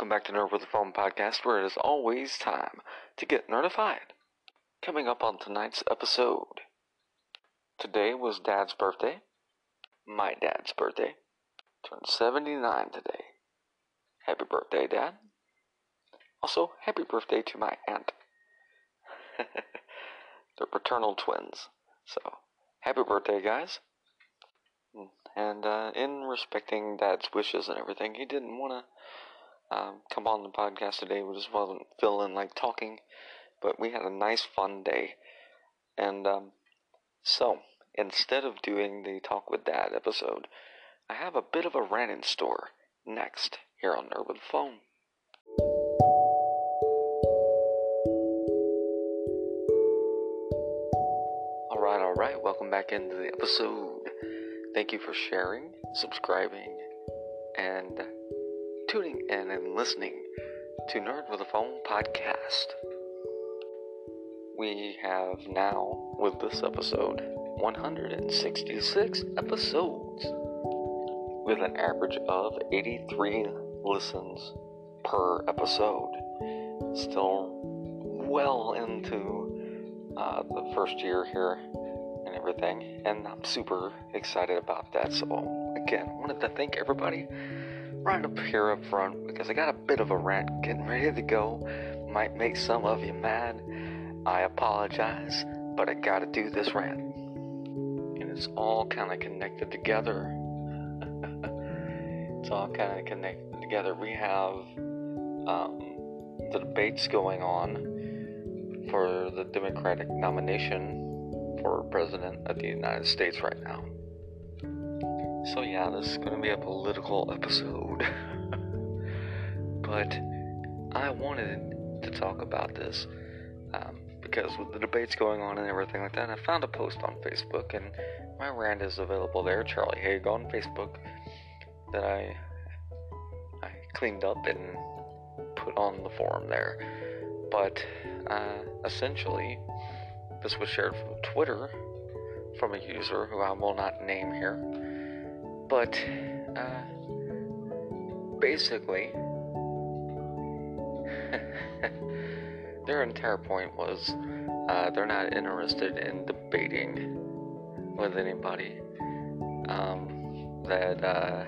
welcome back to Nerd with the Phone podcast, where it is always time to get nerdified. Coming up on tonight's episode. Today was Dad's birthday. My dad's birthday. Turned 79 today. Happy birthday, Dad. Also, happy birthday to my aunt. They're paternal twins. So, happy birthday, guys. And uh, in respecting Dad's wishes and everything, he didn't want to um, come on the podcast today. We just wasn't feeling like talking, but we had a nice, fun day. And um, so, instead of doing the Talk with Dad episode, I have a bit of a rant in store next here on the Phone. Alright, alright, welcome back into the episode. Thank you for sharing, subscribing, and tuning in and listening to Nerd with a Phone podcast. We have now, with this episode, 166 episodes, with an average of 83 listens per episode. Still well into uh, the first year here and everything, and I'm super excited about that. So, again, wanted to thank everybody right up here up front because I got a bit of a rant getting ready to go. Might make some of you mad. I apologize, but I gotta do this rant. And it's all kind of connected together. it's all kind of connected together. We have um, the debates going on for the Democratic nomination for President of the United States right now. So, yeah, this is going to be a political episode. but I wanted to talk about this um, because with the debates going on and everything like that, I found a post on Facebook, and my rant is available there, Charlie Haig on Facebook, that I I cleaned up and put on the forum there. But uh, essentially, this was shared from Twitter from a user who I will not name here. But uh, basically, their entire point was uh, they're not interested in debating with anybody um, that uh,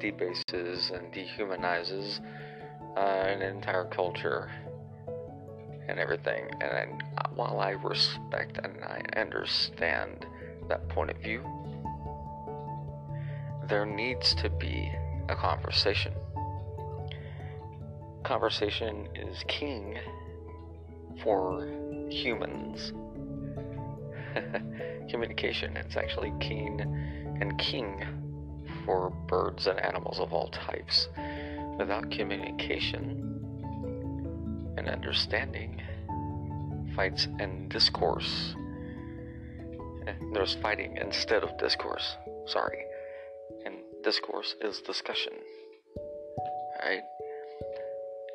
debases and dehumanizes uh, an entire culture and everything. And I, while I respect and I understand that point of view, there needs to be a conversation. Conversation is king for humans. Communication is actually king and king for birds and animals of all types. Without communication, and understanding, fights and discourse. Eh, there's fighting instead of discourse. Sorry. Discourse is discussion. Right?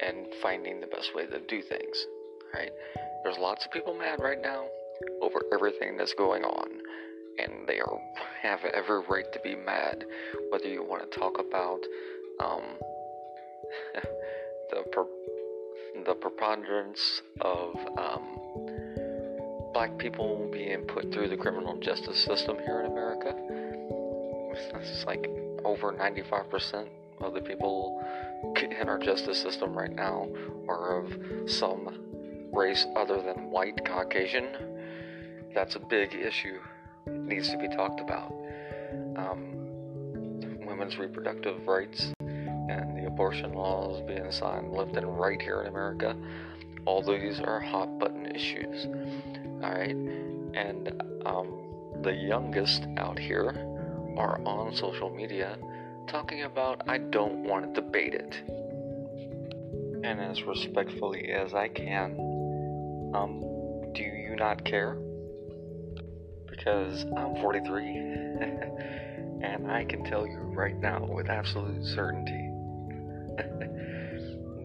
And finding the best way to do things. Right? There's lots of people mad right now over everything that's going on. And they are have every right to be mad. Whether you want to talk about um, the the preponderance of um, black people being put through the criminal justice system here in America. It's like over 95% of the people in our justice system right now are of some race other than white Caucasian. That's a big issue. It needs to be talked about. Um, women's reproductive rights and the abortion laws being signed left and right here in America. All these are hot button issues. Alright? And um, the youngest out here are on social media talking about, I don't want to debate it. And as respectfully as I can, um, do you not care? Because I'm 43, and I can tell you right now with absolute certainty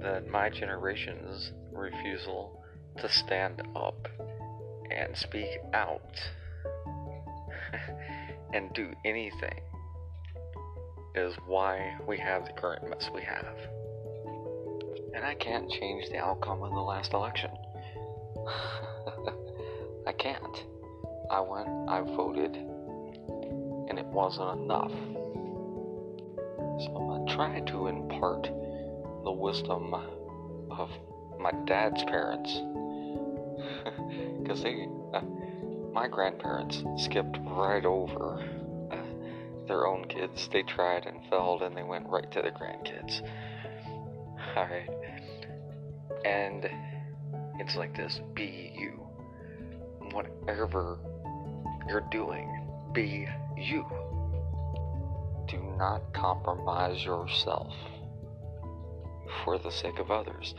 that my generation's refusal to stand up and speak out and do anything is why we have the current mess we have. And I can't change the outcome of the last election. I can't. I went, I voted, and it wasn't enough. So I'm going to try to impart the wisdom of my dad's parents. Because they, my grandparents skipped right over uh, their own kids. They tried and failed, and they went right to the grandkids. Alright. And it's like this be you. Whatever you're doing, be you. Do not compromise yourself for the sake of others.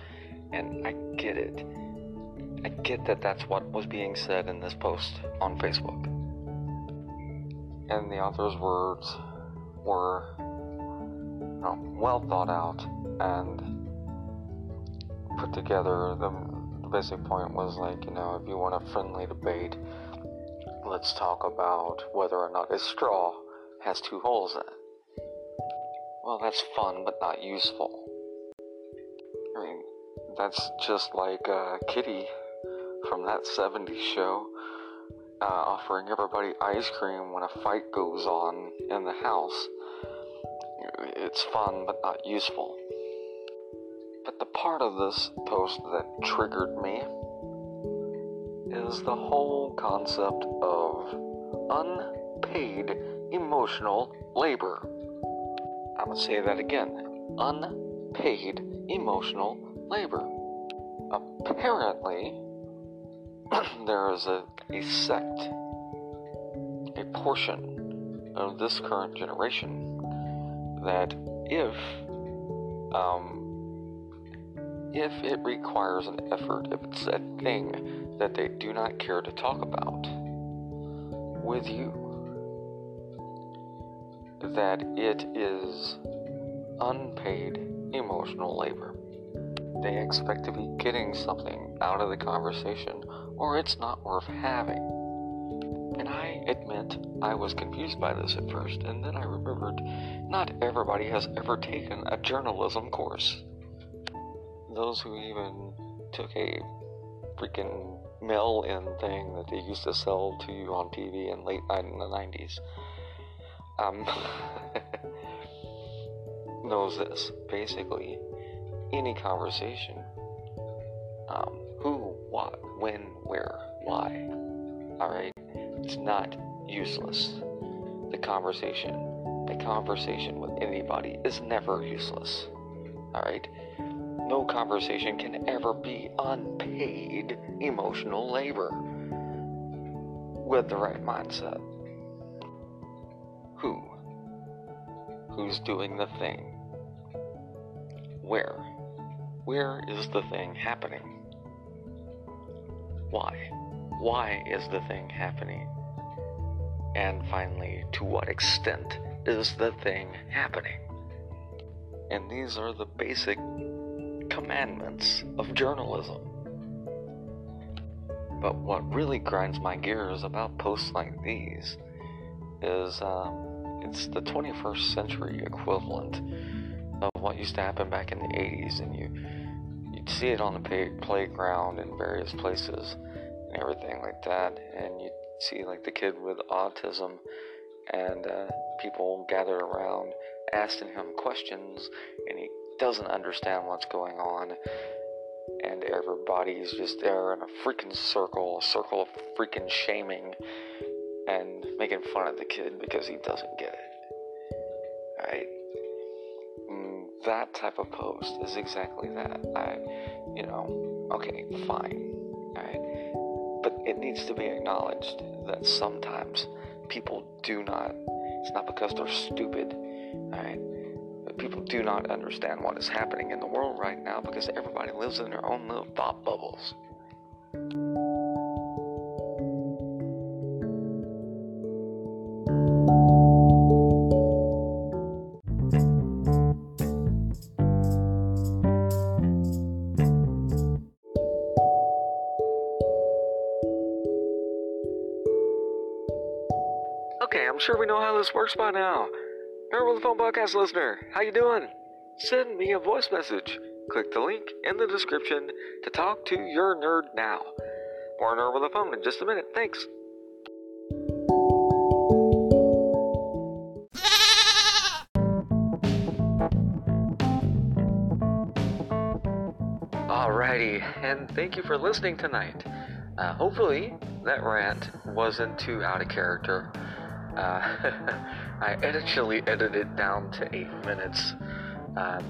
And I get it. I get that that's what was being said in this post on Facebook. And the author's words were you know, well thought out and put together. The, the basic point was like, you know, if you want a friendly debate, let's talk about whether or not a straw has two holes in it. Well, that's fun, but not useful. I mean, that's just like uh, Kitty from that 70s show uh, offering everybody ice cream when a fight goes on in the house. It's fun, but not useful. But the part of this post that triggered me is the whole concept of unpaid emotional labor. I'm going to say that again unpaid emotional labor. Apparently, there is a, a sect, a portion of this current generation that if um, if it requires an effort, if it's a thing that they do not care to talk about with you, that it is unpaid emotional labor. They expect to be getting something out of the conversation, or it's not worth having. And I admit I was confused by this at first, and then I remembered not everybody has ever taken a journalism course those who even took a freaking mail in thing that they used to sell to you on TV in late in the 90s um, knows this. Basically, any conversation um, what, when, where, why. Alright? It's not useless. The conversation, The conversation with anybody is never useless. Alright? No conversation can ever be unpaid emotional labor with the right mindset. Who? Who's doing the thing? Where? Where is the thing happening? Why? Why is the thing happening? And finally, to what extent is the thing happening? And these are the basic commandments of journalism. But what really grinds my gears about posts like these is um, it's the 21st century equivalent of what used to happen back in the 80s, and you you'd see it on the pay- playground in various places and everything like that, and you'd see like the kid with autism and uh, people gathered around asking him questions, and he doesn't understand what's going on, and everybody's just there in a freaking circle, a circle of freaking shaming and making fun of the kid because he doesn't get it. Right? Mm, that type of post is exactly that. I, you know, okay, fine. Right? It needs to be acknowledged that sometimes people do not, it's not because they're stupid, right? But people do not understand what is happening in the world right now because everybody lives in their own little thought bubbles. Sure we know how this works by now. Remember the phone podcast listener, how you doing? Send me a voice message. click the link in the description to talk to your nerd now. More nerd with a phone in just a minute. Thanks. Alrighty, and thank you for listening tonight. Uh, hopefully, that rant wasn't too out of character. Uh, I actually edited it down to eight minutes, um,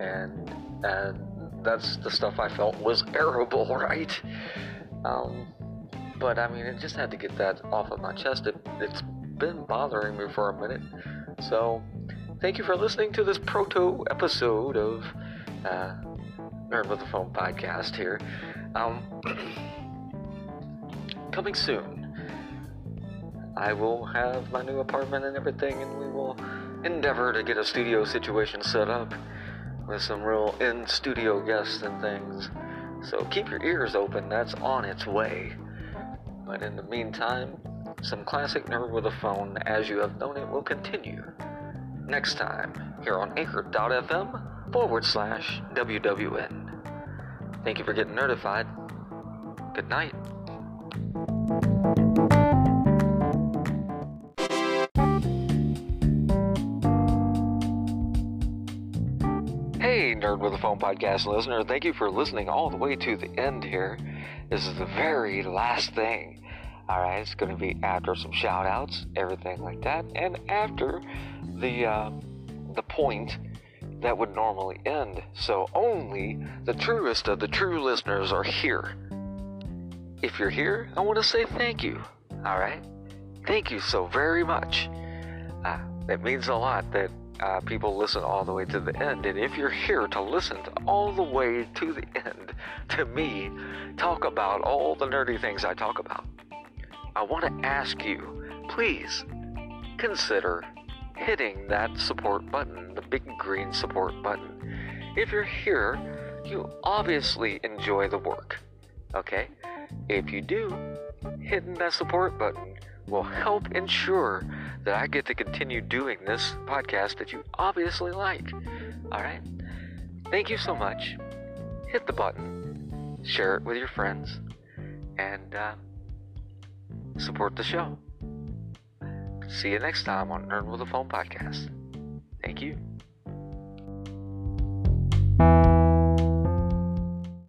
and and that's the stuff I felt was arable, right? Um, but I mean, it just had to get that off of my chest. It, it's been bothering me for a minute. So, thank you for listening to this proto episode of uh, Nerd with the Phone podcast here. Um, coming soon. I will have my new apartment and everything, and we will endeavor to get a studio situation set up with some real in studio guests and things. So keep your ears open, that's on its way. But in the meantime, some classic nerd with a phone as you have known it will continue. Next time, here on anchor.fm forward slash WWN. Thank you for getting notified. Good night. With a Phone podcast listener, thank you for listening all the way to the end here. This is the very last thing. Alright, it's going to be after some shout outs, everything like that, and after the, uh, the point that would normally end. So only the truest of the true listeners are here. If you're here, I want to say thank you. Alright? Thank you so very much. Uh, it means a lot that uh, people listen all the way to the end. And if you're here to listen to all the way to the end to me talk about all the nerdy things I talk about, I want to ask you, please consider hitting that support button, the big green support button. If you're here, you obviously enjoy the work. Okay? If you do, hitting that support button will help ensure that I get to continue doing this podcast that you obviously like. Alright? Thank you so much. Hit the button, share it with your friends, and uh, support the show. See you next time on Nerd with a Phone podcast. Thank you.